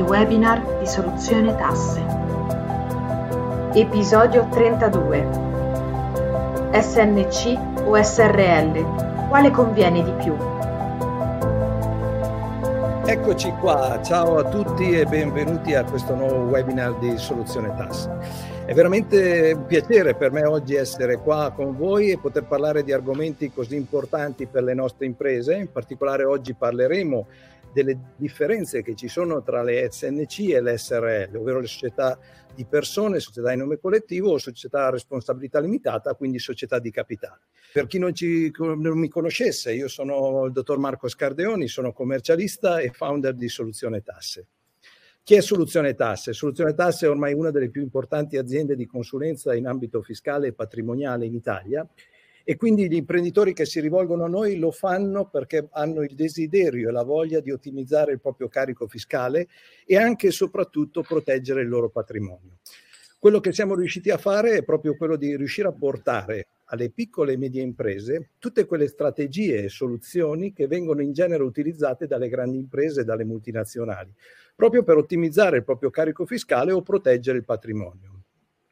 I webinar di Soluzione Tasse. Episodio 32. SNC o SRL? Quale conviene di più? Eccoci qua, ciao a tutti e benvenuti a questo nuovo webinar di Soluzione Tasse. È veramente un piacere per me oggi essere qua con voi e poter parlare di argomenti così importanti per le nostre imprese. In particolare oggi parleremo delle differenze che ci sono tra le SNC e le SRL, ovvero le società di persone, società di nome collettivo o società a responsabilità limitata, quindi società di capitale. Per chi non, ci, non mi conoscesse, io sono il dottor Marco Scardeoni, sono commercialista e founder di Soluzione Tasse. Chi è Soluzione Tasse? Soluzione Tasse è ormai una delle più importanti aziende di consulenza in ambito fiscale e patrimoniale in Italia e quindi gli imprenditori che si rivolgono a noi lo fanno perché hanno il desiderio e la voglia di ottimizzare il proprio carico fiscale e anche e soprattutto proteggere il loro patrimonio. Quello che siamo riusciti a fare è proprio quello di riuscire a portare alle piccole e medie imprese tutte quelle strategie e soluzioni che vengono in genere utilizzate dalle grandi imprese e dalle multinazionali, proprio per ottimizzare il proprio carico fiscale o proteggere il patrimonio.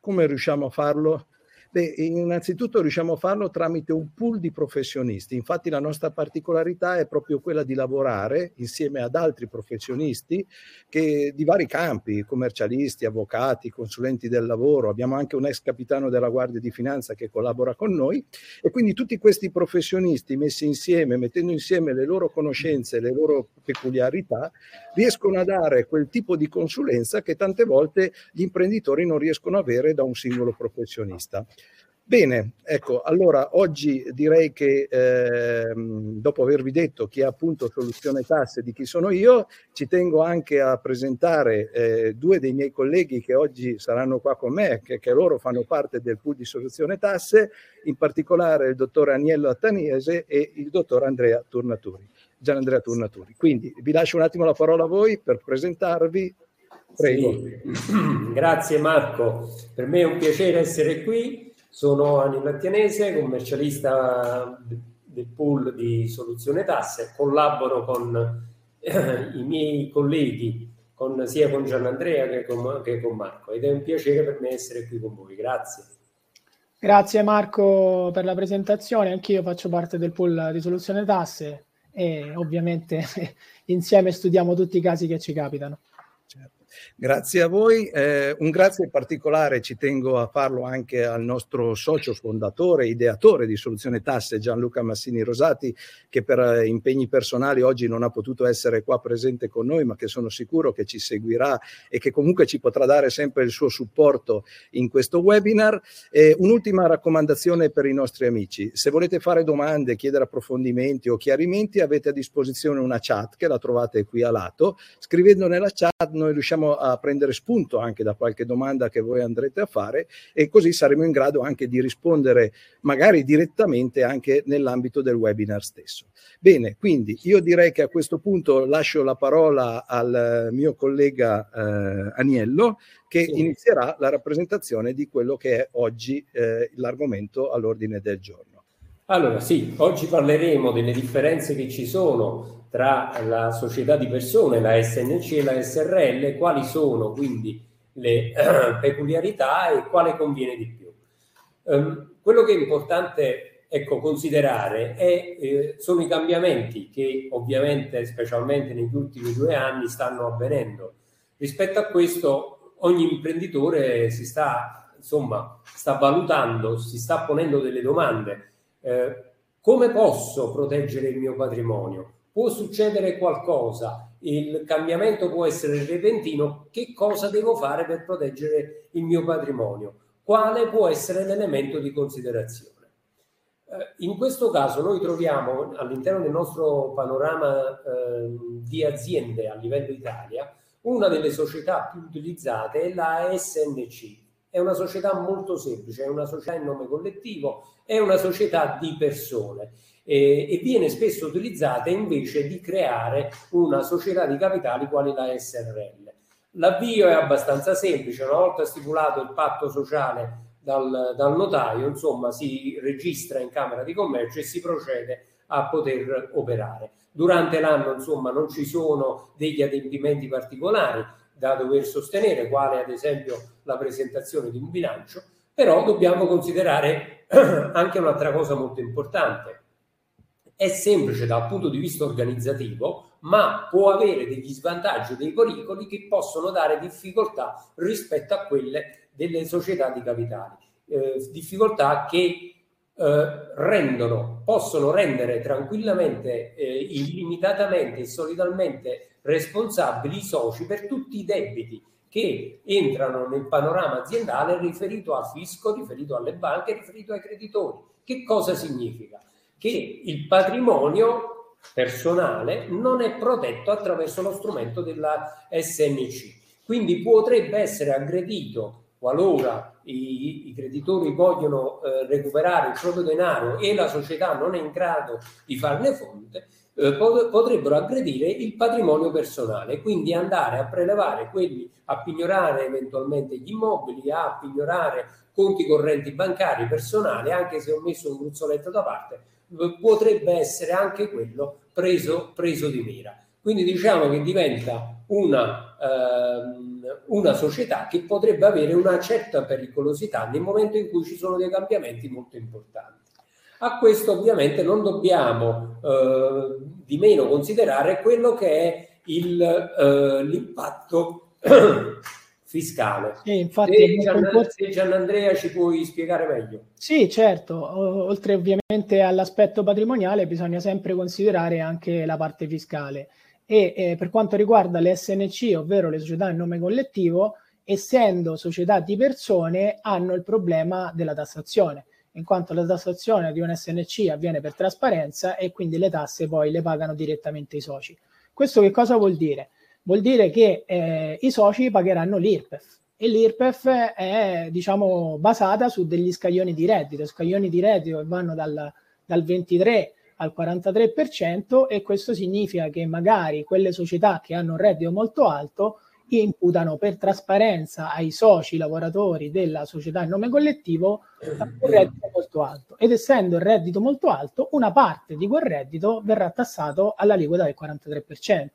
Come riusciamo a farlo? Beh, innanzitutto riusciamo a farlo tramite un pool di professionisti. Infatti la nostra particolarità è proprio quella di lavorare insieme ad altri professionisti che, di vari campi, commercialisti, avvocati, consulenti del lavoro. Abbiamo anche un ex capitano della Guardia di Finanza che collabora con noi e quindi tutti questi professionisti messi insieme, mettendo insieme le loro conoscenze, le loro peculiarità, riescono a dare quel tipo di consulenza che tante volte gli imprenditori non riescono a avere da un singolo professionista. Bene, ecco, allora oggi direi che eh, dopo avervi detto chi è appunto Soluzione Tasse di chi sono io, ci tengo anche a presentare eh, due dei miei colleghi che oggi saranno qua con me, che, che, loro fanno parte del pool di Soluzione Tasse, in particolare il dottor Agnello Attaniese e il dottor Andrea Turnaturi. Gian Andrea Turnaturi. Quindi vi lascio un attimo la parola a voi per presentarvi. Prego. Sì. Grazie Marco, per me è un piacere essere qui sono Anni Lattianese, commercialista del pool di Soluzione Tasse, collaboro con eh, i miei colleghi, con, sia con Gianandrea che con, che con Marco ed è un piacere per me essere qui con voi. Grazie. Grazie Marco per la presentazione, anch'io faccio parte del pool di Soluzione Tasse e ovviamente insieme studiamo tutti i casi che ci capitano. Grazie a voi. Eh, un grazie particolare ci tengo a farlo anche al nostro socio fondatore, ideatore di Soluzione Tasse, Gianluca Massini Rosati, che per eh, impegni personali oggi non ha potuto essere qua presente con noi, ma che sono sicuro che ci seguirà e che comunque ci potrà dare sempre il suo supporto in questo webinar. Eh, un'ultima raccomandazione per i nostri amici. Se volete fare domande, chiedere approfondimenti o chiarimenti, avete a disposizione una chat che la trovate qui a lato. Scrivendo nella chat noi riusciamo a prendere spunto anche da qualche domanda che voi andrete a fare e così saremo in grado anche di rispondere magari direttamente anche nell'ambito del webinar stesso. Bene, quindi io direi che a questo punto lascio la parola al mio collega eh, Aniello che sì. inizierà la rappresentazione di quello che è oggi eh, l'argomento all'ordine del giorno. Allora sì, oggi parleremo delle differenze che ci sono tra la società di persone, la SNC e la SRL, quali sono quindi le peculiarità e quale conviene di più. Um, quello che è importante ecco, considerare è, eh, sono i cambiamenti che ovviamente, specialmente negli ultimi due anni, stanno avvenendo. Rispetto a questo, ogni imprenditore si sta, insomma, sta valutando, si sta ponendo delle domande eh, come posso proteggere il mio patrimonio? Può succedere qualcosa, il cambiamento può essere repentino, che cosa devo fare per proteggere il mio patrimonio? Quale può essere l'elemento di considerazione? Eh, in questo caso noi troviamo all'interno del nostro panorama eh, di aziende a livello Italia una delle società più utilizzate è la SNC, è una società molto semplice, è una società in nome collettivo, è una società di persone eh, e viene spesso utilizzata invece di creare una società di capitali quale la SRL. L'avvio è abbastanza semplice, una volta stipulato il patto sociale dal, dal notaio, insomma, si registra in Camera di Commercio e si procede a poter operare. Durante l'anno, insomma, non ci sono degli adempimenti particolari da dover sostenere, quale ad esempio la presentazione di un bilancio, però dobbiamo considerare anche un'altra cosa molto importante. È semplice dal punto di vista organizzativo, ma può avere degli svantaggi o dei pericoli che possono dare difficoltà rispetto a quelle delle società di capitali. Eh, difficoltà che eh, rendono, possono rendere tranquillamente, eh, illimitatamente e solidalmente responsabili i soci per tutti i debiti che entrano nel panorama aziendale riferito al fisco, riferito alle banche, riferito ai creditori. Che cosa significa? Che il patrimonio personale non è protetto attraverso lo strumento della SNC, quindi potrebbe essere aggredito qualora i, i creditori vogliono eh, recuperare il proprio denaro e la società non è in grado di farne fonte, eh, potrebbero aggredire il patrimonio personale, quindi andare a prelevare quelli, a pignorare eventualmente gli immobili, a pignorare conti correnti bancari personali, anche se ho messo un gruzzoletto da parte, potrebbe essere anche quello preso, preso di mira. Quindi diciamo che diventa una, ehm, una società che potrebbe avere una certa pericolosità nel momento in cui ci sono dei cambiamenti molto importanti. A questo ovviamente non dobbiamo eh, di meno considerare quello che è il, eh, l'impatto fiscale. Sì, infatti, se, Gian, se Gianandrea ci puoi spiegare meglio. Sì, certo, oltre ovviamente all'aspetto patrimoniale bisogna sempre considerare anche la parte fiscale e eh, per quanto riguarda le SNC, ovvero le società in nome collettivo, essendo società di persone, hanno il problema della tassazione, in quanto la tassazione di un SNC avviene per trasparenza e quindi le tasse poi le pagano direttamente i soci. Questo che cosa vuol dire? Vuol dire che eh, i soci pagheranno l'IRPEF e l'IRPEF è diciamo basata su degli scaglioni di reddito, scaglioni di reddito che vanno dal, dal 23 al 43% e questo significa che magari quelle società che hanno un reddito molto alto imputano per trasparenza ai soci lavoratori della società in nome collettivo un reddito molto alto. Ed essendo il reddito molto alto una parte di quel reddito verrà tassato all'aliquota del 43%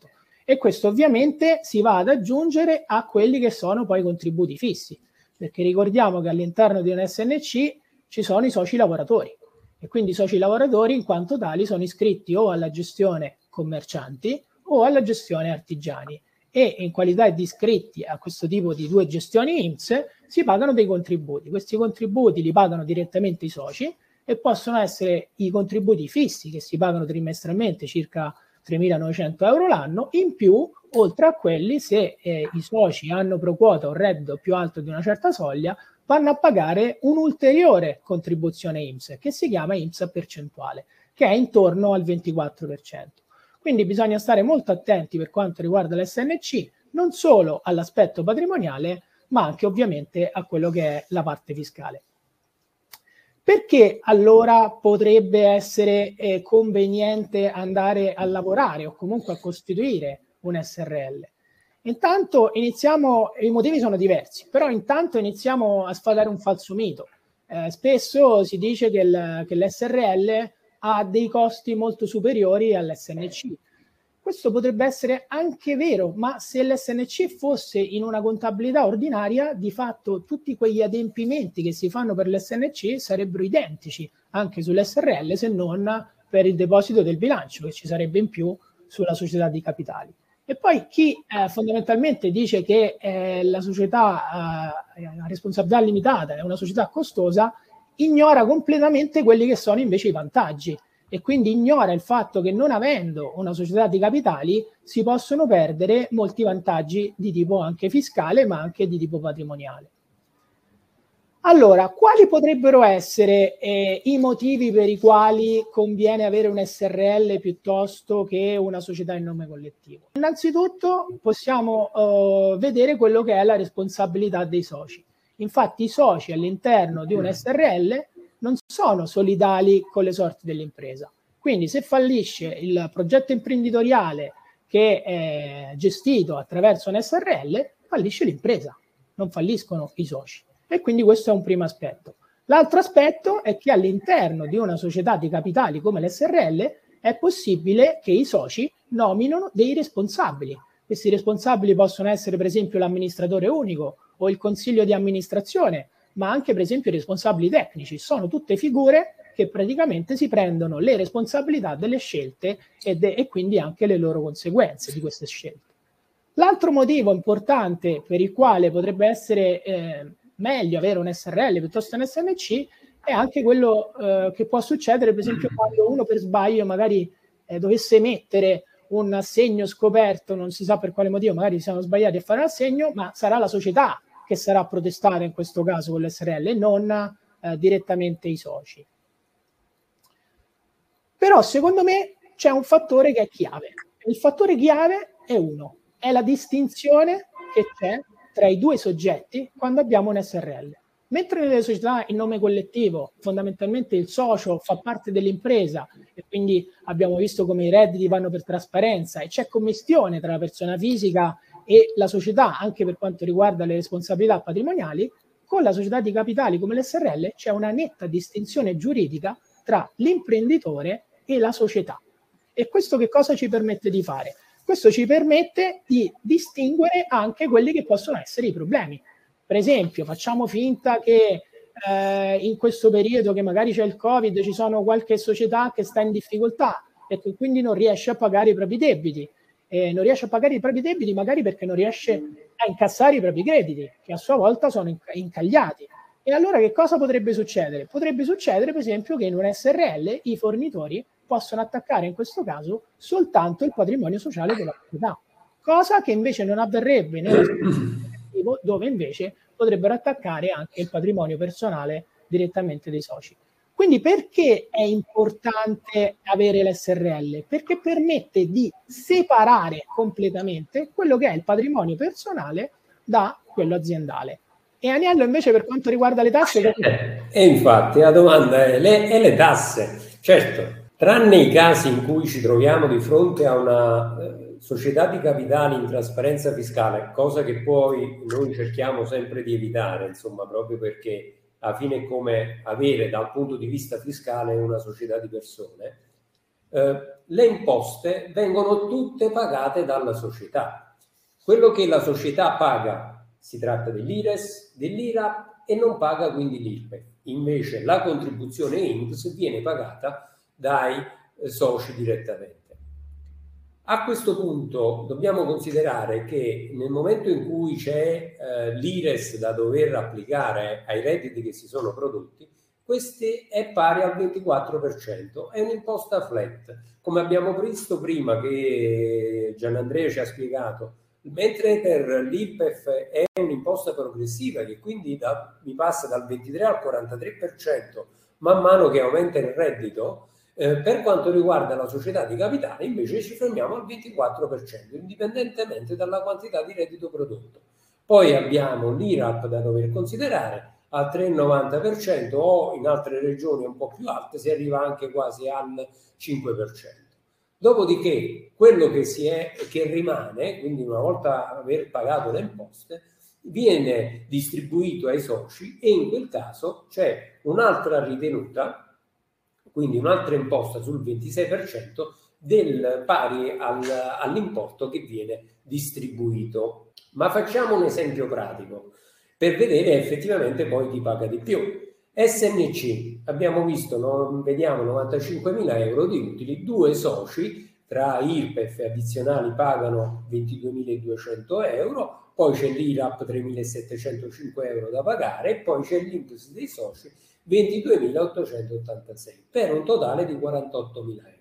e questo ovviamente si va ad aggiungere a quelli che sono poi i contributi fissi. Perché ricordiamo che all'interno di un SNC ci sono i soci lavoratori. E quindi i soci lavoratori in quanto tali sono iscritti o alla gestione commercianti o alla gestione artigiani e in qualità di iscritti a questo tipo di due gestioni IMSS si pagano dei contributi. Questi contributi li pagano direttamente i soci e possono essere i contributi fissi che si pagano trimestralmente circa 3.900 euro l'anno, in più oltre a quelli se eh, i soci hanno pro quota un reddito più alto di una certa soglia vanno a pagare un'ulteriore contribuzione IMSS che si chiama IMSS percentuale, che è intorno al 24%. Quindi bisogna stare molto attenti per quanto riguarda l'SNC, non solo all'aspetto patrimoniale, ma anche ovviamente a quello che è la parte fiscale. Perché allora potrebbe essere eh, conveniente andare a lavorare o comunque a costituire un SRL? Intanto iniziamo, i motivi sono diversi, però intanto iniziamo a sfatare un falso mito. Eh, spesso si dice che, il, che l'SRL ha dei costi molto superiori all'SNC. Questo potrebbe essere anche vero, ma se l'SNC fosse in una contabilità ordinaria, di fatto tutti quegli adempimenti che si fanno per l'SNC sarebbero identici anche sull'SRL, se non per il deposito del bilancio, che ci sarebbe in più sulla società di capitali. E poi chi eh, fondamentalmente dice che eh, la società eh, a responsabilità limitata è una società costosa, ignora completamente quelli che sono invece i vantaggi e quindi ignora il fatto che non avendo una società di capitali si possono perdere molti vantaggi di tipo anche fiscale ma anche di tipo patrimoniale. Allora, quali potrebbero essere eh, i motivi per i quali conviene avere un SRL piuttosto che una società in nome collettivo? Innanzitutto possiamo eh, vedere quello che è la responsabilità dei soci. Infatti i soci all'interno di un SRL non sono solidali con le sorti dell'impresa. Quindi se fallisce il progetto imprenditoriale che è gestito attraverso un SRL, fallisce l'impresa, non falliscono i soci. E quindi questo è un primo aspetto. L'altro aspetto è che all'interno di una società di capitali come l'SRL è possibile che i soci nominino dei responsabili. Questi responsabili possono essere per esempio l'amministratore unico o il consiglio di amministrazione, ma anche per esempio i responsabili tecnici. Sono tutte figure che praticamente si prendono le responsabilità delle scelte e, de- e quindi anche le loro conseguenze di queste scelte. L'altro motivo importante per il quale potrebbe essere eh, meglio avere un SRL piuttosto che un SNC è anche quello eh, che può succedere, per esempio, quando uno per sbaglio magari eh, dovesse mettere un assegno scoperto, non si sa per quale motivo, magari siamo sbagliati a fare l'assegno, ma sarà la società che sarà protestata in questo caso con l'SRL e non eh, direttamente i soci. Però secondo me c'è un fattore che è chiave. Il fattore chiave è uno, è la distinzione che c'è tra i due soggetti quando abbiamo un SRL. Mentre nelle società in nome collettivo fondamentalmente il socio fa parte dell'impresa e quindi abbiamo visto come i redditi vanno per trasparenza e c'è commistione tra la persona fisica e la società anche per quanto riguarda le responsabilità patrimoniali, con la società di capitali come l'SRL c'è una netta distinzione giuridica tra l'imprenditore e la società. E questo che cosa ci permette di fare? Questo ci permette di distinguere anche quelli che possono essere i problemi. Per esempio, facciamo finta che eh, in questo periodo che magari c'è il Covid ci sono qualche società che sta in difficoltà e che quindi non riesce a pagare i propri debiti. Eh, non riesce a pagare i propri debiti magari perché non riesce a incassare i propri crediti, che a sua volta sono incagliati. E allora che cosa potrebbe succedere? Potrebbe succedere, per esempio, che in un SRL i fornitori possono attaccare in questo caso soltanto il patrimonio sociale della proprietà, cosa che invece non avverrebbe nel dove invece potrebbero attaccare anche il patrimonio personale direttamente dei soci. Quindi perché è importante avere l'SRL? Perché permette di separare completamente quello che è il patrimonio personale da quello aziendale. E Aniello invece per quanto riguarda le tasse... E infatti la domanda è le, è le tasse. Certo, Tranne i casi in cui ci troviamo di fronte a una eh, società di capitali in trasparenza fiscale, cosa che poi noi cerchiamo sempre di evitare, insomma, proprio perché alla fine come avere dal punto di vista fiscale una società di persone, eh, le imposte vengono tutte pagate dalla società. Quello che la società paga si tratta dell'IRES, dell'IRAP e non paga quindi l'IRPE. Invece la contribuzione INPS viene pagata dai eh, soci direttamente. A questo punto dobbiamo considerare che nel momento in cui c'è eh, l'IRES da dover applicare ai redditi che si sono prodotti, questi è pari al 24%, è un'imposta flat. Come abbiamo visto prima che Gianandrea ci ha spiegato, mentre per l'IPEF è un'imposta progressiva che quindi da, mi passa dal 23 al 43% man mano che aumenta il reddito, eh, per quanto riguarda la società di capitale, invece ci fermiamo al 24%, indipendentemente dalla quantità di reddito prodotto. Poi abbiamo l'IRAP da dover considerare al 3,90% o in altre regioni un po' più alte si arriva anche quasi al 5%. Dopodiché quello che, è, che rimane, quindi una volta aver pagato le imposte, viene distribuito ai soci e in quel caso c'è un'altra ritenuta quindi un'altra imposta sul 26% del pari al, all'importo che viene distribuito. Ma facciamo un esempio pratico per vedere effettivamente poi chi paga di più. SNC, abbiamo visto, no, vediamo 95.000 euro di utili, due soci tra IRPEF e addizionali pagano 22.200 euro, poi c'è l'IRAP 3.705 euro da pagare poi c'è l'INPS dei soci 22.886 per un totale di 48.000 euro.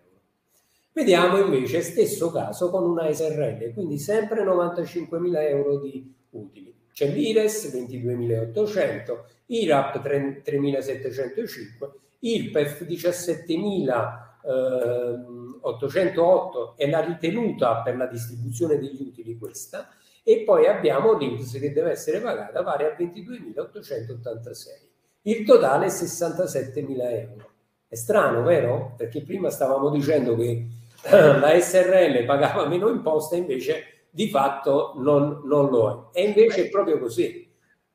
Vediamo invece stesso caso con una SRL, quindi sempre 95.000 euro di utili. C'è l'IRES 22.800, IRAP 3.705, IRPEF 17.808 è la ritenuta per la distribuzione degli utili questa, e poi abbiamo l'INPS che deve essere pagata pari a 22.886. Il totale è 67.000 euro. È strano, vero? Perché prima stavamo dicendo che la SRL pagava meno imposte, invece di fatto non, non lo è. E invece è proprio così.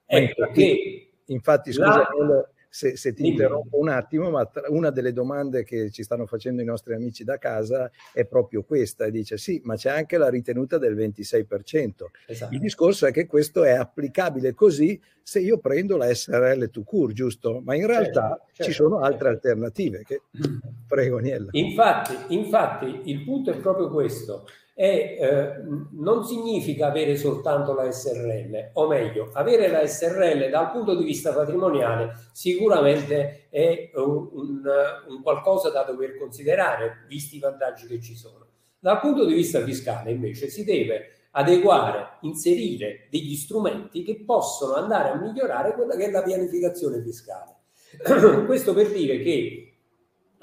Ecco infatti, che infatti scusa, la... se, se ti interrompo un attimo, ma una delle domande che ci stanno facendo i nostri amici da casa è proprio questa, e dice sì, ma c'è anche la ritenuta del 26%. Esatto. Il discorso è che questo è applicabile così se io prendo la SRL to cure, giusto? Ma in realtà certo, certo, ci sono altre certo. alternative. Che... Prego, Niella. Infatti, infatti, il punto è proprio questo e eh, non significa avere soltanto la SRL, o meglio, avere la SRL dal punto di vista patrimoniale sicuramente è un, un, un qualcosa da dover considerare, visti i vantaggi che ci sono. Dal punto di vista fiscale, invece, si deve adeguare, inserire degli strumenti che possono andare a migliorare quella che è la pianificazione fiscale. Questo per dire che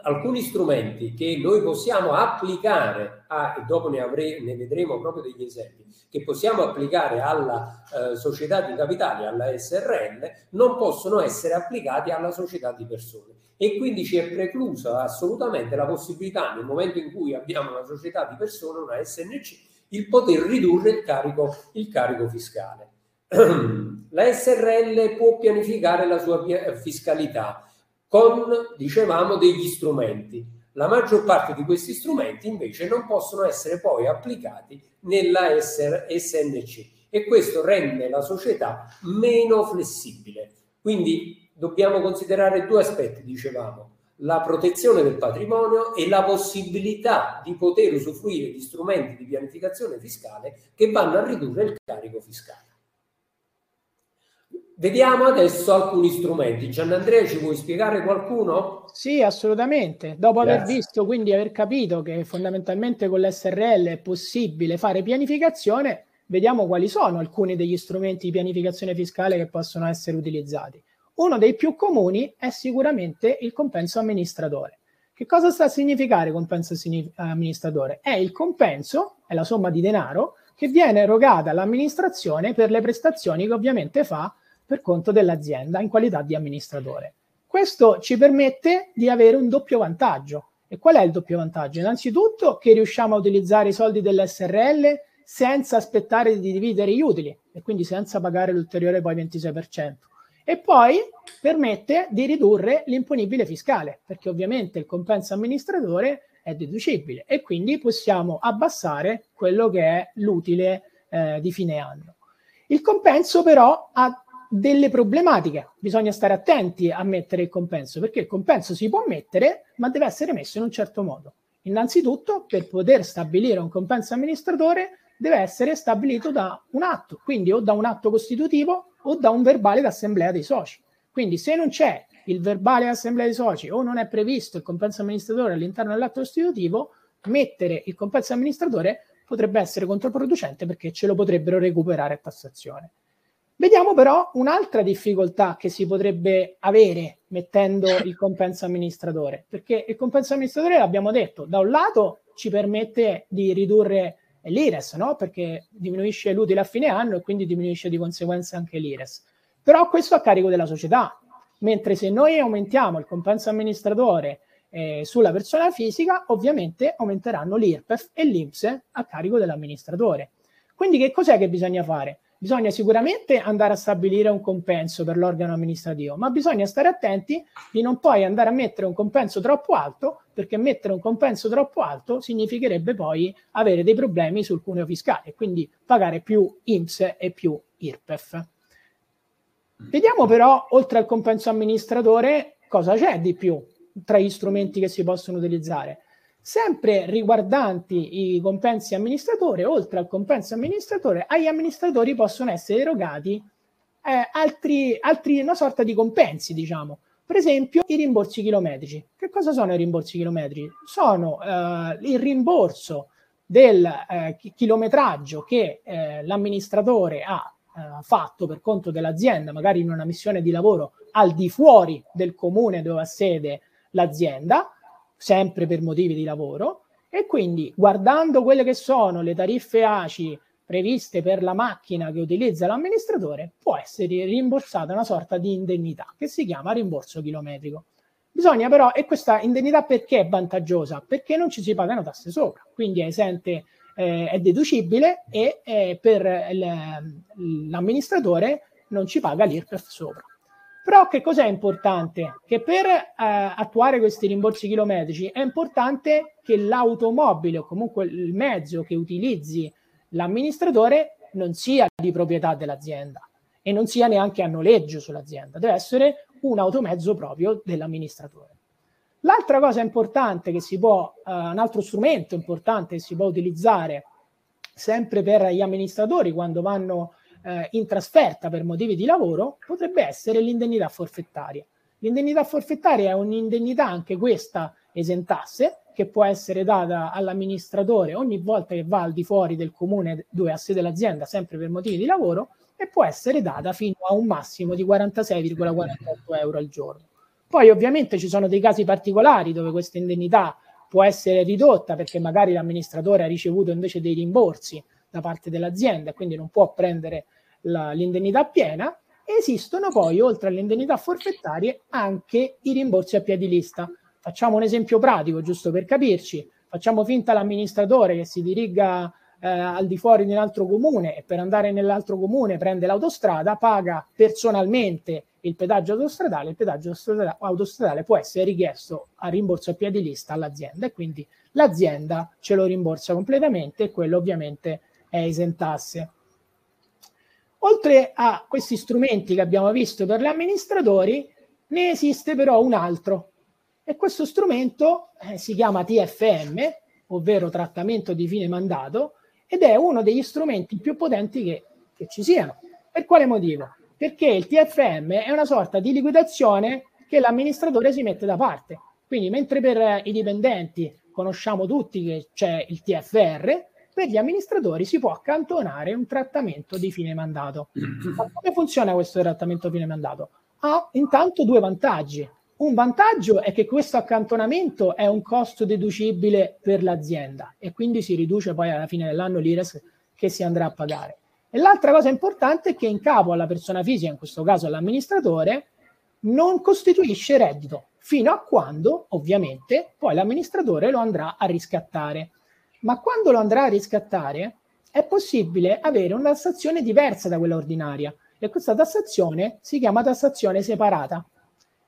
alcuni strumenti che noi possiamo applicare, a, e dopo ne, avre, ne vedremo proprio degli esempi, che possiamo applicare alla eh, società di capitali, alla SRL, non possono essere applicati alla società di persone. E quindi ci è preclusa assolutamente la possibilità, nel momento in cui abbiamo una società di persone, una SNC, il poter ridurre il carico, il carico fiscale. La SRL può pianificare la sua fiscalità con, dicevamo, degli strumenti. La maggior parte di questi strumenti invece non possono essere poi applicati nella SNC e questo rende la società meno flessibile. Quindi dobbiamo considerare due aspetti, dicevamo, la protezione del patrimonio e la possibilità di poter usufruire di strumenti di pianificazione fiscale che vanno a ridurre il carico fiscale. Vediamo adesso alcuni strumenti. Gianandrea, ci vuoi spiegare qualcuno? Sì, assolutamente. Dopo Grazie. aver visto, quindi aver capito che fondamentalmente con l'SRL è possibile fare pianificazione, vediamo quali sono alcuni degli strumenti di pianificazione fiscale che possono essere utilizzati. Uno dei più comuni è sicuramente il compenso amministratore. Che cosa sta a significare compenso amministratore? È il compenso, è la somma di denaro che viene erogata all'amministrazione per le prestazioni che ovviamente fa per conto dell'azienda in qualità di amministratore. Questo ci permette di avere un doppio vantaggio. E qual è il doppio vantaggio? Innanzitutto che riusciamo a utilizzare i soldi dell'SRL senza aspettare di dividere gli utili e quindi senza pagare l'ulteriore poi 26%. E poi permette di ridurre l'imponibile fiscale, perché ovviamente il compenso amministratore è deducibile e quindi possiamo abbassare quello che è l'utile eh, di fine anno. Il compenso però ha delle problematiche. Bisogna stare attenti a mettere il compenso, perché il compenso si può mettere, ma deve essere messo in un certo modo. Innanzitutto, per poter stabilire un compenso amministratore, deve essere stabilito da un atto, quindi o da un atto costitutivo o da un verbale d'assemblea dei soci. Quindi se non c'è il verbale d'assemblea dei soci o non è previsto il compenso amministratore all'interno dell'atto costitutivo, mettere il compenso amministratore potrebbe essere controproducente perché ce lo potrebbero recuperare a tassazione. Vediamo però un'altra difficoltà che si potrebbe avere mettendo il compenso amministratore, perché il compenso amministratore, l'abbiamo detto, da un lato ci permette di ridurre l'IRES, no? perché diminuisce l'utile a fine anno e quindi diminuisce di conseguenza anche l'IRES. Però questo a carico della società, mentre se noi aumentiamo il compenso amministratore eh, sulla persona fisica, ovviamente aumenteranno l'IRPEF e l'INPS a carico dell'amministratore. Quindi che cos'è che bisogna fare? Bisogna sicuramente andare a stabilire un compenso per l'organo amministrativo, ma bisogna stare attenti di non poi andare a mettere un compenso troppo alto, perché mettere un compenso troppo alto significherebbe poi avere dei problemi sul cuneo fiscale, quindi pagare più INPS e più IRPEF. Vediamo però, oltre al compenso amministratore, cosa c'è di più tra gli strumenti che si possono utilizzare. Sempre riguardanti i compensi amministratore, oltre al compenso amministratore, agli amministratori possono essere erogati eh, altri, altri, una sorta di compensi, diciamo. Per esempio, i rimborsi chilometrici. Che cosa sono i rimborsi chilometrici? Sono eh, il rimborso del eh, chilometraggio che eh, l'amministratore ha eh, fatto per conto dell'azienda, magari in una missione di lavoro al di fuori del comune dove ha sede l'azienda, sempre per motivi di lavoro, e quindi guardando quelle che sono le tariffe ACI previste per la macchina che utilizza l'amministratore, può essere rimborsata una sorta di indennità che si chiama rimborso chilometrico. Bisogna però, e questa indennità perché è vantaggiosa? Perché non ci si pagano tasse sopra, quindi è esente, eh, è deducibile e eh, per l'amministratore non ci paga l'IRPEF sopra. Però che cos'è importante? Che per eh, attuare questi rimborsi chilometrici è importante che l'automobile o comunque il mezzo che utilizzi l'amministratore non sia di proprietà dell'azienda e non sia neanche a noleggio sull'azienda, deve essere un automezzo proprio dell'amministratore. L'altra cosa importante che si può, uh, un altro strumento importante che si può utilizzare sempre per gli amministratori quando vanno uh, in trasferta per motivi di lavoro, potrebbe essere l'indennità forfettaria. L'indennità forfettaria è un'indennità anche questa esentasse che può essere data all'amministratore ogni volta che va al di fuori del comune dove ha sede l'azienda, sempre per motivi di lavoro, e può essere data fino a un massimo di 46,48 euro al giorno. Poi ovviamente ci sono dei casi particolari dove questa indennità può essere ridotta perché magari l'amministratore ha ricevuto invece dei rimborsi da parte dell'azienda e quindi non può prendere la, l'indennità piena. Esistono poi, oltre alle indennità forfettarie, anche i rimborsi a piedi lista. Facciamo un esempio pratico, giusto per capirci. Facciamo finta l'amministratore che si diriga eh, al di fuori di un altro comune e per andare nell'altro comune prende l'autostrada, paga personalmente il pedaggio autostradale, il pedaggio autostradale può essere richiesto a rimborso a piedi lista all'azienda e quindi l'azienda ce lo rimborsa completamente e quello ovviamente è esentasse. Oltre a questi strumenti che abbiamo visto per gli amministratori, ne esiste però un altro e questo strumento eh, si chiama TFM, ovvero trattamento di fine mandato, ed è uno degli strumenti più potenti che, che ci siano. Per quale motivo? Perché il TFM è una sorta di liquidazione che l'amministratore si mette da parte. Quindi mentre per i dipendenti conosciamo tutti che c'è il TFR, per gli amministratori si può accantonare un trattamento di fine mandato. Ma come funziona questo trattamento di fine mandato? Ha intanto due vantaggi. Un vantaggio è che questo accantonamento è un costo deducibile per l'azienda e quindi si riduce poi alla fine dell'anno l'IRES che si andrà a pagare. E l'altra cosa importante è che in capo alla persona fisica, in questo caso all'amministratore, non costituisce reddito fino a quando, ovviamente, poi l'amministratore lo andrà a riscattare. Ma quando lo andrà a riscattare è possibile avere una tassazione diversa da quella ordinaria e questa tassazione si chiama tassazione separata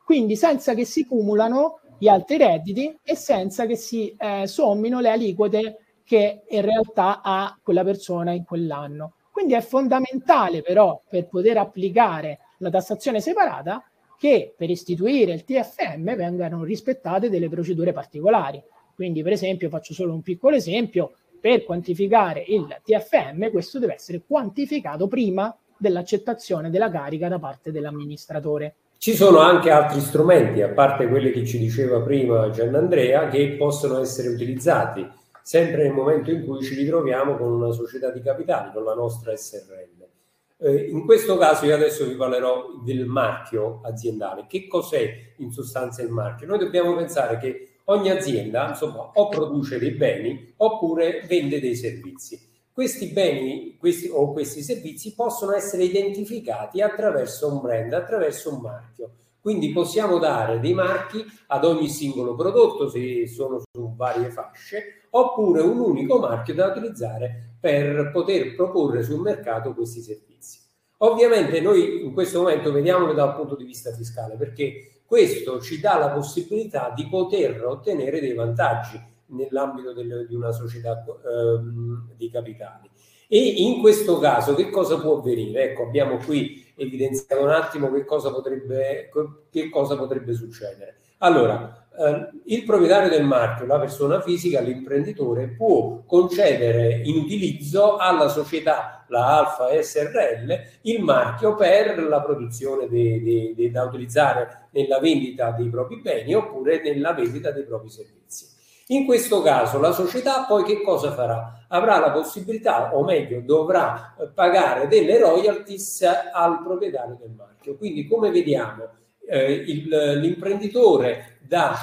quindi senza che si cumulano gli altri redditi e senza che si eh, sommino le aliquote che in realtà ha quella persona in quell'anno. Quindi è fondamentale però per poter applicare la tassazione separata che per istituire il TFM vengano rispettate delle procedure particolari. Quindi per esempio faccio solo un piccolo esempio, per quantificare il TFM questo deve essere quantificato prima dell'accettazione della carica da parte dell'amministratore. Ci sono anche altri strumenti, a parte quelli che ci diceva prima Giannandrea, che possono essere utilizzati sempre nel momento in cui ci ritroviamo con una società di capitali, con la nostra SRL. Eh, in questo caso io adesso vi parlerò del marchio aziendale. Che cos'è in sostanza il marchio? Noi dobbiamo pensare che ogni azienda insomma, o produce dei beni oppure vende dei servizi questi beni questi, o questi servizi possono essere identificati attraverso un brand, attraverso un marchio. Quindi possiamo dare dei marchi ad ogni singolo prodotto se sono su varie fasce, oppure un unico marchio da utilizzare per poter proporre sul mercato questi servizi. Ovviamente noi in questo momento vediamolo dal punto di vista fiscale perché questo ci dà la possibilità di poter ottenere dei vantaggi nell'ambito del, di una società ehm, di capitali. E in questo caso che cosa può avvenire? Ecco, abbiamo qui evidenziato un attimo che cosa potrebbe, che cosa potrebbe succedere. Allora, eh, il proprietario del marchio, la persona fisica, l'imprenditore, può concedere in utilizzo alla società, la Alfa SRL, il marchio per la produzione de, de, de, da utilizzare nella vendita dei propri beni oppure nella vendita dei propri servizi. In questo caso la società poi che cosa farà? Avrà la possibilità, o meglio, dovrà eh, pagare delle royalties al proprietario del marchio. Quindi, come vediamo, eh, il, l'imprenditore dà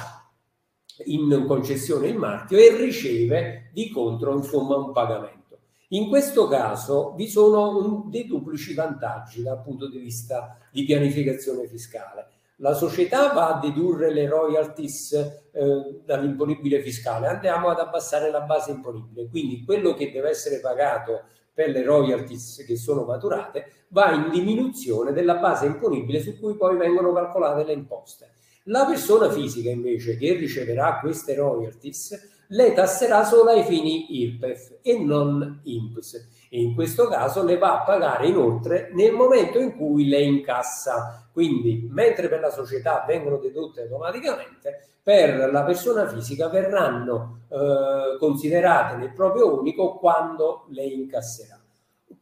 in concessione il marchio e riceve di contro insomma un pagamento. In questo caso vi sono un, dei duplici vantaggi dal punto di vista di pianificazione fiscale la società va a dedurre le royalties eh, dall'imponibile fiscale, andiamo ad abbassare la base imponibile, quindi quello che deve essere pagato per le royalties che sono maturate, va in diminuzione della base imponibile su cui poi vengono calcolate le imposte. La persona fisica invece che riceverà queste royalties le tasserà solo ai fini IRPEF e non INPS e in questo caso le va a pagare inoltre nel momento in cui le incassa. Quindi, mentre per la società vengono dedotte automaticamente, per la persona fisica verranno eh, considerate nel proprio unico quando le incasserà.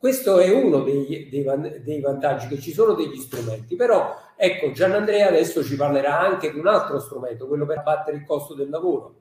Questo è uno dei, dei, dei, vantaggi che ci sono degli strumenti, però ecco Gian Andrea adesso ci parlerà anche di un altro strumento, quello per abbattere il costo del lavoro.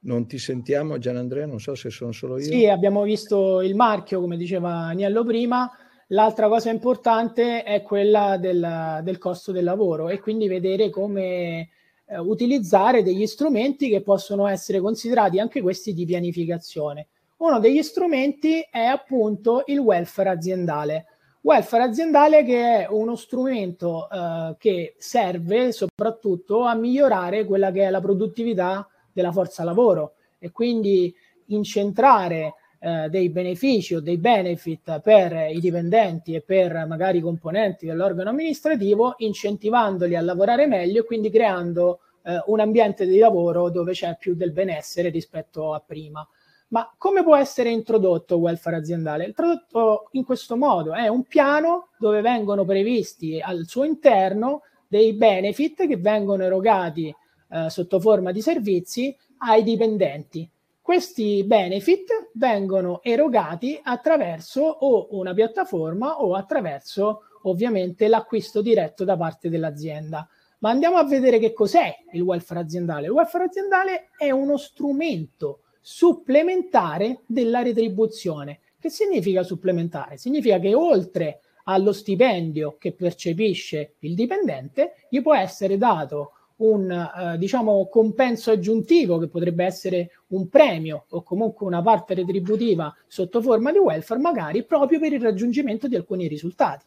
Non ti sentiamo Gian Andrea, non so se sono solo io. Sì, abbiamo visto il marchio, come diceva Agnello prima, L'altra cosa importante è quella del, del costo del lavoro e quindi vedere come eh, utilizzare degli strumenti che possono essere considerati anche questi di pianificazione. Uno degli strumenti è appunto il welfare aziendale. Welfare aziendale che è uno strumento eh, che serve soprattutto a migliorare quella che è la produttività della forza lavoro e quindi incentrare eh, dei benefici o dei benefit per i dipendenti e per magari i componenti dell'organo amministrativo, incentivandoli a lavorare meglio e quindi creando eh, un ambiente di lavoro dove c'è più del benessere rispetto a prima. Ma come può essere introdotto il welfare aziendale? Introdotto in questo modo, è un piano dove vengono previsti al suo interno dei benefit che vengono erogati eh, sotto forma di servizi ai dipendenti questi benefit vengono erogati attraverso o una piattaforma o attraverso ovviamente l'acquisto diretto da parte dell'azienda. Ma andiamo a vedere che cos'è il welfare aziendale. Il welfare aziendale è uno strumento supplementare della retribuzione. Che significa supplementare? Significa che oltre allo stipendio che percepisce il dipendente, gli può essere dato un eh, diciamo compenso aggiuntivo che potrebbe essere un premio o comunque una parte retributiva sotto forma di welfare, magari proprio per il raggiungimento di alcuni risultati.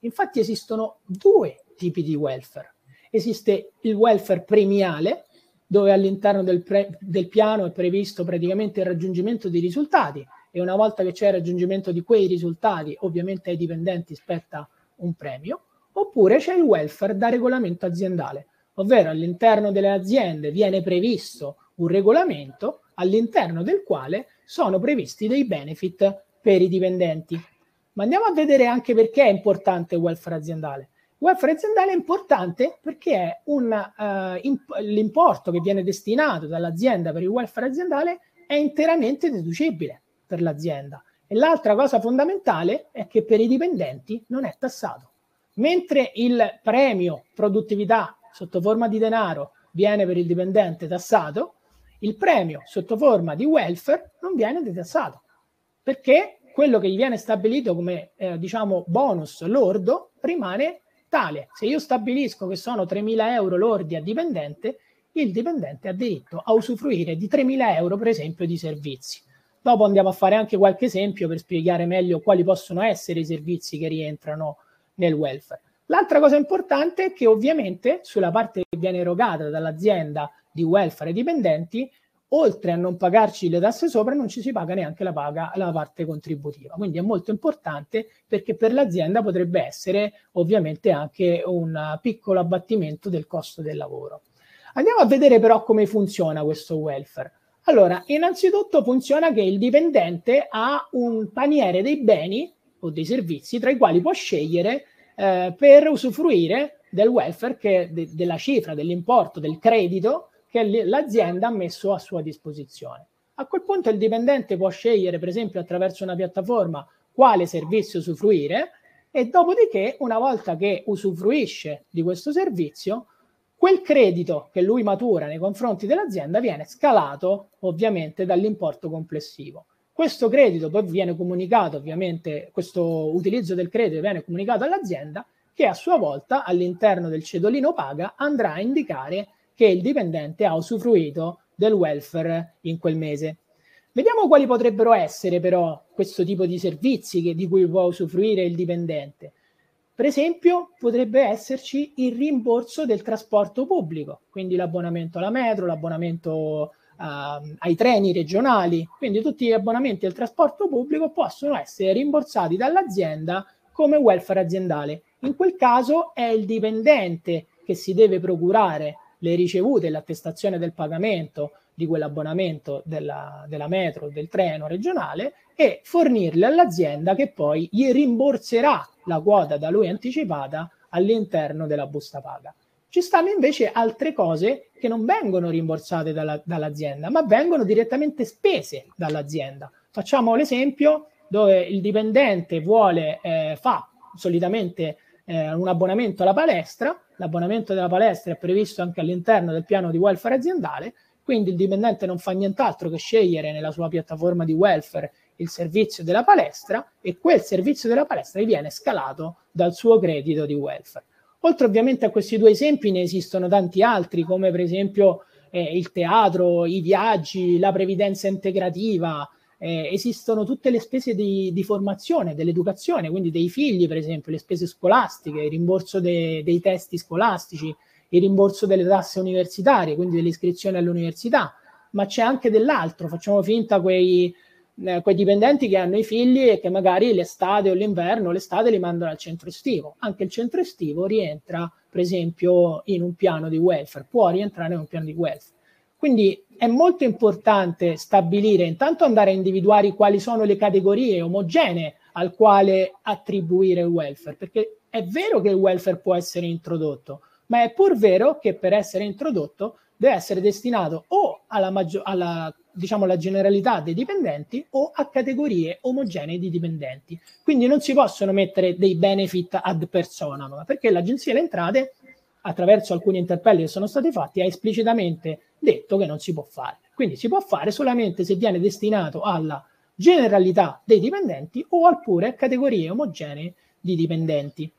Infatti esistono due tipi di welfare. Esiste il welfare premiale, dove all'interno del, pre- del piano è previsto praticamente il raggiungimento di risultati e una volta che c'è il raggiungimento di quei risultati, ovviamente ai dipendenti spetta un premio, oppure c'è il welfare da regolamento aziendale, ovvero all'interno delle aziende viene previsto un regolamento all'interno del quale sono previsti dei benefit per i dipendenti. Ma andiamo a vedere anche perché è importante il welfare aziendale. Il welfare aziendale è importante perché è un, uh, imp- l'importo che viene destinato dall'azienda per il welfare aziendale è interamente deducibile per l'azienda. E l'altra cosa fondamentale è che per i dipendenti non è tassato. Mentre il premio produttività sotto forma di denaro viene per il dipendente tassato, il premio sotto forma di welfare non viene detassato perché quello che gli viene stabilito come eh, diciamo bonus lordo rimane tale. Se io stabilisco che sono 3.000 euro lordi a dipendente, il dipendente ha diritto a usufruire di 3.000 euro per esempio di servizi. Dopo andiamo a fare anche qualche esempio per spiegare meglio quali possono essere i servizi che rientrano nel welfare. L'altra cosa importante è che ovviamente sulla parte che viene erogata dall'azienda di welfare ai dipendenti, oltre a non pagarci le tasse sopra, non ci si paga neanche la, paga, la parte contributiva. Quindi è molto importante perché per l'azienda potrebbe essere ovviamente anche un piccolo abbattimento del costo del lavoro. Andiamo a vedere però come funziona questo welfare. Allora, innanzitutto funziona che il dipendente ha un paniere dei beni o dei servizi tra i quali può scegliere eh, per usufruire del welfare, che, de, della cifra, dell'importo, del credito che l'azienda ha messo a sua disposizione. A quel punto il dipendente può scegliere, per esempio, attraverso una piattaforma quale servizio usufruire e dopodiché, una volta che usufruisce di questo servizio, quel credito che lui matura nei confronti dell'azienda viene scalato ovviamente dall'importo complessivo. Questo credito poi viene comunicato, ovviamente, questo utilizzo del credito viene comunicato all'azienda che a sua volta all'interno del cedolino paga andrà a indicare che il dipendente ha usufruito del welfare in quel mese. Vediamo quali potrebbero essere però questo tipo di servizi che, di cui può usufruire il dipendente. Per esempio, potrebbe esserci il rimborso del trasporto pubblico, quindi l'abbonamento alla metro, l'abbonamento uh, ai treni regionali, quindi tutti gli abbonamenti al trasporto pubblico possono essere rimborsati dall'azienda come welfare aziendale. In quel caso è il dipendente che si deve procurare le ricevute e l'attestazione del pagamento di quell'abbonamento della, della metro, del treno regionale e fornirle all'azienda che poi gli rimborserà la quota da lui anticipata all'interno della busta paga. Ci stanno invece altre cose che non vengono rimborsate dalla, dall'azienda, ma vengono direttamente spese dall'azienda. Facciamo l'esempio dove il dipendente vuole, eh, fa solitamente eh, un abbonamento alla palestra, l'abbonamento della palestra è previsto anche all'interno del piano di welfare aziendale, quindi il dipendente non fa nient'altro che scegliere nella sua piattaforma di welfare il servizio della palestra e quel servizio della palestra gli viene scalato dal suo credito di welfare. Oltre ovviamente a questi due esempi ne esistono tanti altri, come per esempio eh, il teatro, i viaggi, la previdenza integrativa, eh, esistono tutte le spese di, di, formazione, dell'educazione, quindi dei figli, per esempio, le spese scolastiche, il rimborso de, dei testi scolastici, il rimborso delle tasse universitarie, quindi dell'iscrizione all'università, ma c'è anche dell'altro, facciamo finta quei, eh, quei dipendenti che hanno i figli e che magari l'estate o l'inverno, l'estate li mandano al centro estivo. Anche il centro estivo rientra, per esempio, in un piano di welfare, può rientrare in un piano di welfare. Quindi è molto importante stabilire, intanto andare a individuare quali sono le categorie omogenee al quale attribuire il welfare, perché è vero che il welfare può essere introdotto, ma è pur vero che per essere introdotto deve essere destinato o alla, maggior, alla diciamo, la generalità dei dipendenti o a categorie omogenee di dipendenti. Quindi non si possono mettere dei benefit ad personam, perché l'Agenzia delle Entrate, attraverso alcuni interpelli che sono stati fatti, ha esplicitamente detto che non si può fare. Quindi si può fare solamente se viene destinato alla generalità dei dipendenti o oppure a categorie omogenee di dipendenti.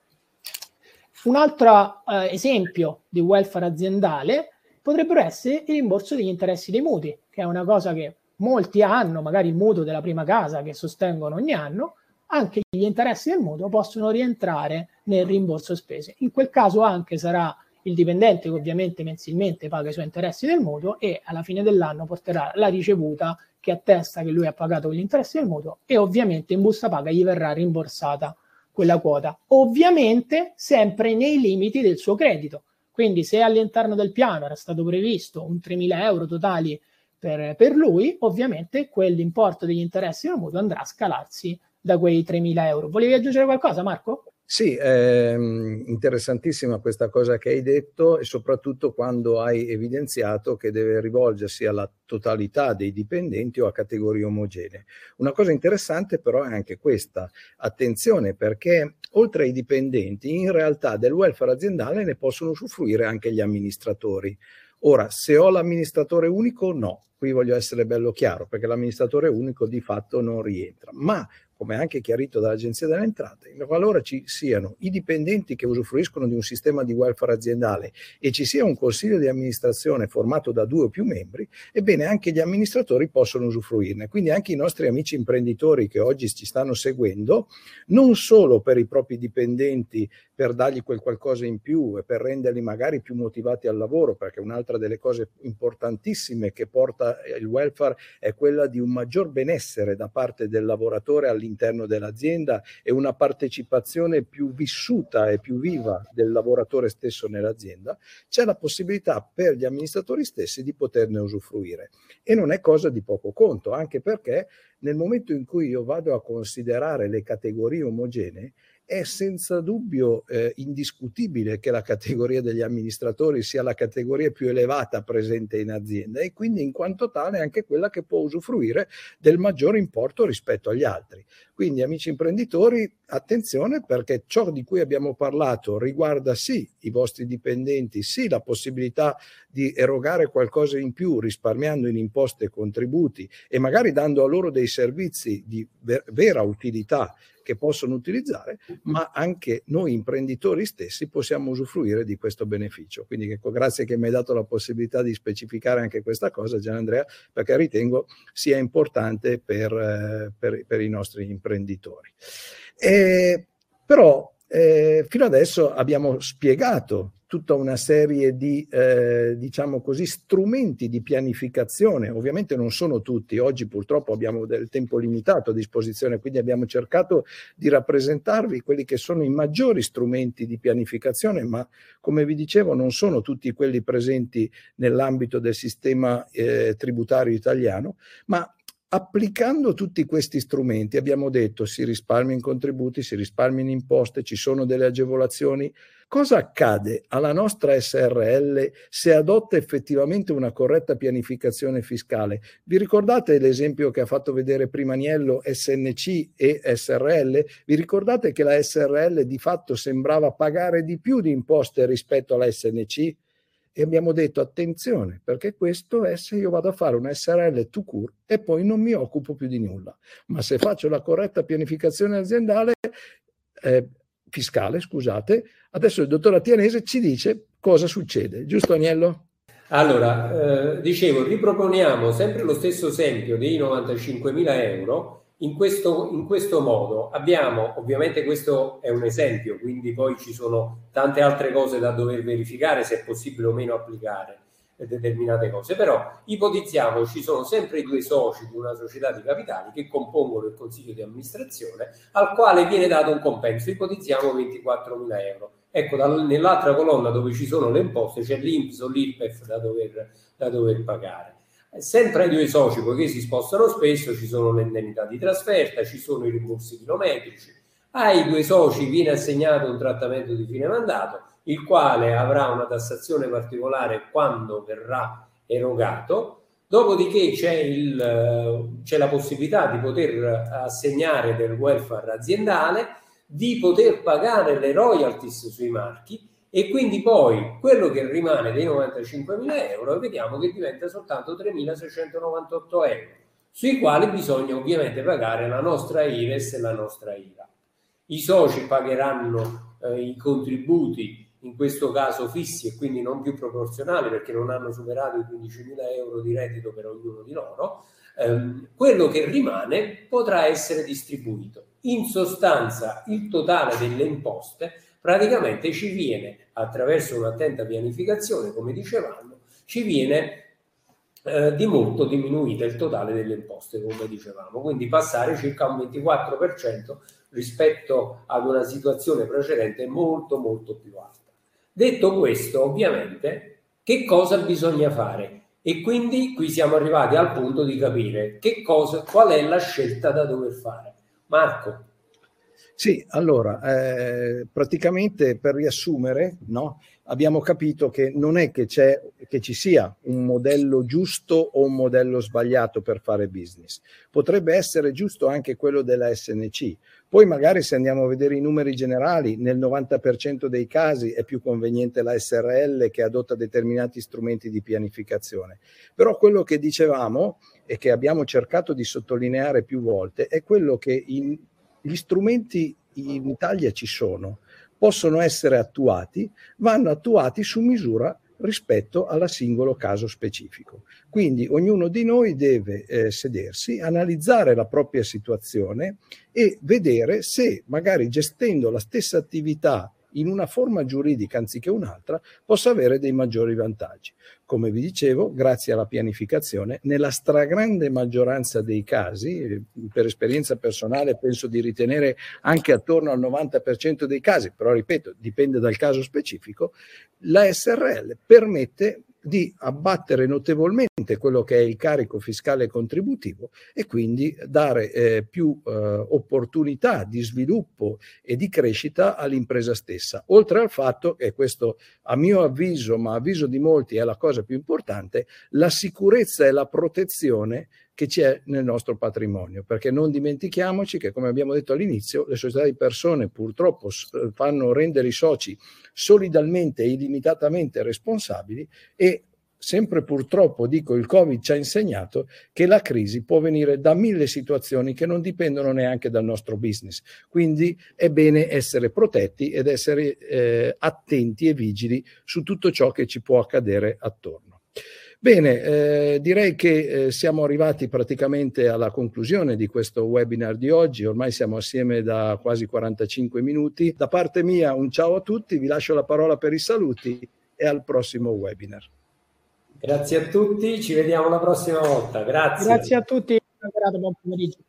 Un altro eh, esempio di welfare aziendale potrebbero essere il rimborso degli interessi dei mutui, che è una cosa che molti hanno, magari il mutuo della prima casa che sostengono ogni anno, anche gli interessi del mutuo possono rientrare nel rimborso spese. In quel caso anche sarà il dipendente che ovviamente mensilmente paga i suoi interessi del mutuo e alla fine dell'anno porterà la ricevuta che attesta che lui ha pagato gli interessi del mutuo e ovviamente in busta paga gli verrà rimborsata quella quota, ovviamente sempre nei limiti del suo credito. Quindi se all'interno del piano era stato previsto un 3.000 euro totali per, per lui, ovviamente quell'importo degli interessi del mutuo andrà a scalarsi da quei 3.000 euro. Volevi aggiungere qualcosa, Marco? Sì, ehm, interessantissima questa cosa che hai detto e soprattutto quando hai evidenziato che deve rivolgersi alla totalità dei dipendenti o a categorie omogenee. Una cosa interessante però è anche questa, attenzione perché oltre ai dipendenti in realtà del welfare aziendale ne possono usufruire anche gli amministratori. Ora, se ho l'amministratore unico, no, qui voglio essere bello chiaro perché l'amministratore unico di fatto non rientra, ma come anche chiarito dall'Agenzia delle Entrate, qualora ci siano i dipendenti che usufruiscono di un sistema di welfare aziendale e ci sia un consiglio di amministrazione formato da due o più membri, ebbene anche gli amministratori possono usufruirne. Quindi anche i nostri amici imprenditori che oggi ci stanno seguendo, non solo per i propri dipendenti per dargli quel qualcosa in più e per renderli magari più motivati al lavoro, perché un'altra delle cose importantissime che porta il welfare è quella di un maggior benessere da parte del lavoratore all'interno dell'azienda e una partecipazione più vissuta e più viva del lavoratore stesso nell'azienda, c'è la possibilità per gli amministratori stessi di poterne usufruire. E non è cosa di poco conto, anche perché nel momento in cui io vado a considerare le categorie omogenee, è senza dubbio eh, indiscutibile che la categoria degli amministratori sia la categoria più elevata presente in azienda e quindi in quanto tale anche quella che può usufruire del maggiore importo rispetto agli altri. Quindi amici imprenditori, attenzione perché ciò di cui abbiamo parlato riguarda sì i vostri dipendenti, sì la possibilità di erogare qualcosa in più risparmiando in imposte e contributi e magari dando a loro dei servizi di ver- vera utilità che possono utilizzare, ma anche noi imprenditori stessi possiamo usufruire di questo beneficio. Quindi ecco, grazie che mi hai dato la possibilità di specificare anche questa cosa, Gian Andrea, perché ritengo sia importante per, eh, per, per i nostri imprenditori. E, però eh, fino adesso abbiamo spiegato tutta una serie di, eh, diciamo così, strumenti di pianificazione. Ovviamente non sono tutti, oggi purtroppo abbiamo del tempo limitato a disposizione, quindi abbiamo cercato di rappresentarvi quelli che sono i maggiori strumenti di pianificazione, ma come vi dicevo non sono tutti quelli presenti nell'ambito del sistema eh, tributario italiano, ma applicando tutti questi strumenti, abbiamo detto si risparmia in contributi, si risparmia in imposte, ci sono delle agevolazioni. Cosa accade alla nostra SRL se adotta effettivamente una corretta pianificazione fiscale? Vi ricordate l'esempio che ha fatto vedere prima Niello SNC e SRL? Vi ricordate che la SRL di fatto sembrava pagare di più di imposte rispetto alla SNC? E abbiamo detto attenzione perché questo è se io vado a fare un SRL to cure e poi non mi occupo più di nulla, ma se faccio la corretta pianificazione aziendale, eh, fiscale, scusate, adesso il dottor Attianese ci dice cosa succede, giusto Agnello? Allora, eh, dicevo, riproponiamo sempre lo stesso esempio dei 95.000 euro in questo, in questo modo abbiamo, ovviamente questo è un esempio, quindi poi ci sono tante altre cose da dover verificare se è possibile o meno applicare determinate cose, però ipotizziamo ci sono sempre i due soci di una società di capitali che compongono il consiglio di amministrazione al quale viene dato un compenso, ipotizziamo 24.000 euro. Ecco, dal, nell'altra colonna dove ci sono le imposte c'è l'INPS o l'IRPEF da dover, da dover pagare. Sempre ai due soci, poiché si spostano spesso, ci sono le indennità di trasferta, ci sono i rimborsi chilometrici. Ai due soci viene assegnato un trattamento di fine mandato, il quale avrà una tassazione particolare quando verrà erogato. Dopodiché c'è, il, c'è la possibilità di poter assegnare del welfare aziendale, di poter pagare le royalties sui marchi e quindi poi quello che rimane dei 95.000 euro vediamo che diventa soltanto 3.698 euro, sui quali bisogna ovviamente pagare la nostra IRES e la nostra IRA. I soci pagheranno eh, i contributi, in questo caso fissi e quindi non più proporzionali perché non hanno superato i 15.000 euro di reddito per ognuno di loro, ehm, quello che rimane potrà essere distribuito. In sostanza il totale delle imposte praticamente ci viene attraverso un'attenta pianificazione, come dicevamo, ci viene eh, di molto diminuita il totale delle imposte, come dicevamo, quindi passare circa un 24% rispetto ad una situazione precedente molto molto più alta. Detto questo, ovviamente, che cosa bisogna fare? E quindi qui siamo arrivati al punto di capire che cosa, qual è la scelta da dover fare. Marco. Sì, allora, eh, praticamente per riassumere, no, abbiamo capito che non è che, che ci sia un modello giusto o un modello sbagliato per fare business. Potrebbe essere giusto anche quello della SNC. Poi magari se andiamo a vedere i numeri generali, nel 90% dei casi è più conveniente la SRL che adotta determinati strumenti di pianificazione. Però quello che dicevamo e che abbiamo cercato di sottolineare più volte è quello che in gli strumenti in Italia ci sono, possono essere attuati, vanno attuati su misura rispetto al singolo caso specifico. Quindi ognuno di noi deve eh, sedersi, analizzare la propria situazione e vedere se magari gestendo la stessa attività in una forma giuridica anziché un'altra possa avere dei maggiori vantaggi. Come vi dicevo, grazie alla pianificazione, nella stragrande maggioranza dei casi, per esperienza personale penso di ritenere anche attorno al 90% dei casi, però ripeto, dipende dal caso specifico, la SRL permette di abbattere notevolmente quello che è il carico fiscale contributivo e quindi dare eh, più eh, opportunità di sviluppo e di crescita all'impresa stessa. Oltre al fatto, e questo a mio avviso, ma avviso di molti è la cosa più importante, la sicurezza e la protezione che c'è nel nostro patrimonio, perché non dimentichiamoci che, come abbiamo detto all'inizio, le società di persone purtroppo fanno rendere i soci solidalmente e illimitatamente responsabili e sempre purtroppo, dico, il Covid ci ha insegnato che la crisi può venire da mille situazioni che non dipendono neanche dal nostro business. Quindi è bene essere protetti ed essere eh, attenti e vigili su tutto ciò che ci può accadere attorno. Bene, eh, direi che eh, siamo arrivati praticamente alla conclusione di questo webinar di oggi, ormai siamo assieme da quasi 45 minuti. Da parte mia un ciao a tutti, vi lascio la parola per i saluti e al prossimo webinar. Grazie a tutti, ci vediamo la prossima volta. Grazie. Grazie a tutti, buon pomeriggio.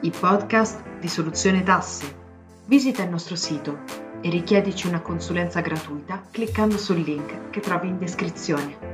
I podcast di Soluzione Tasse. Visita il nostro sito e richiedici una consulenza gratuita cliccando sul link che trovi in descrizione.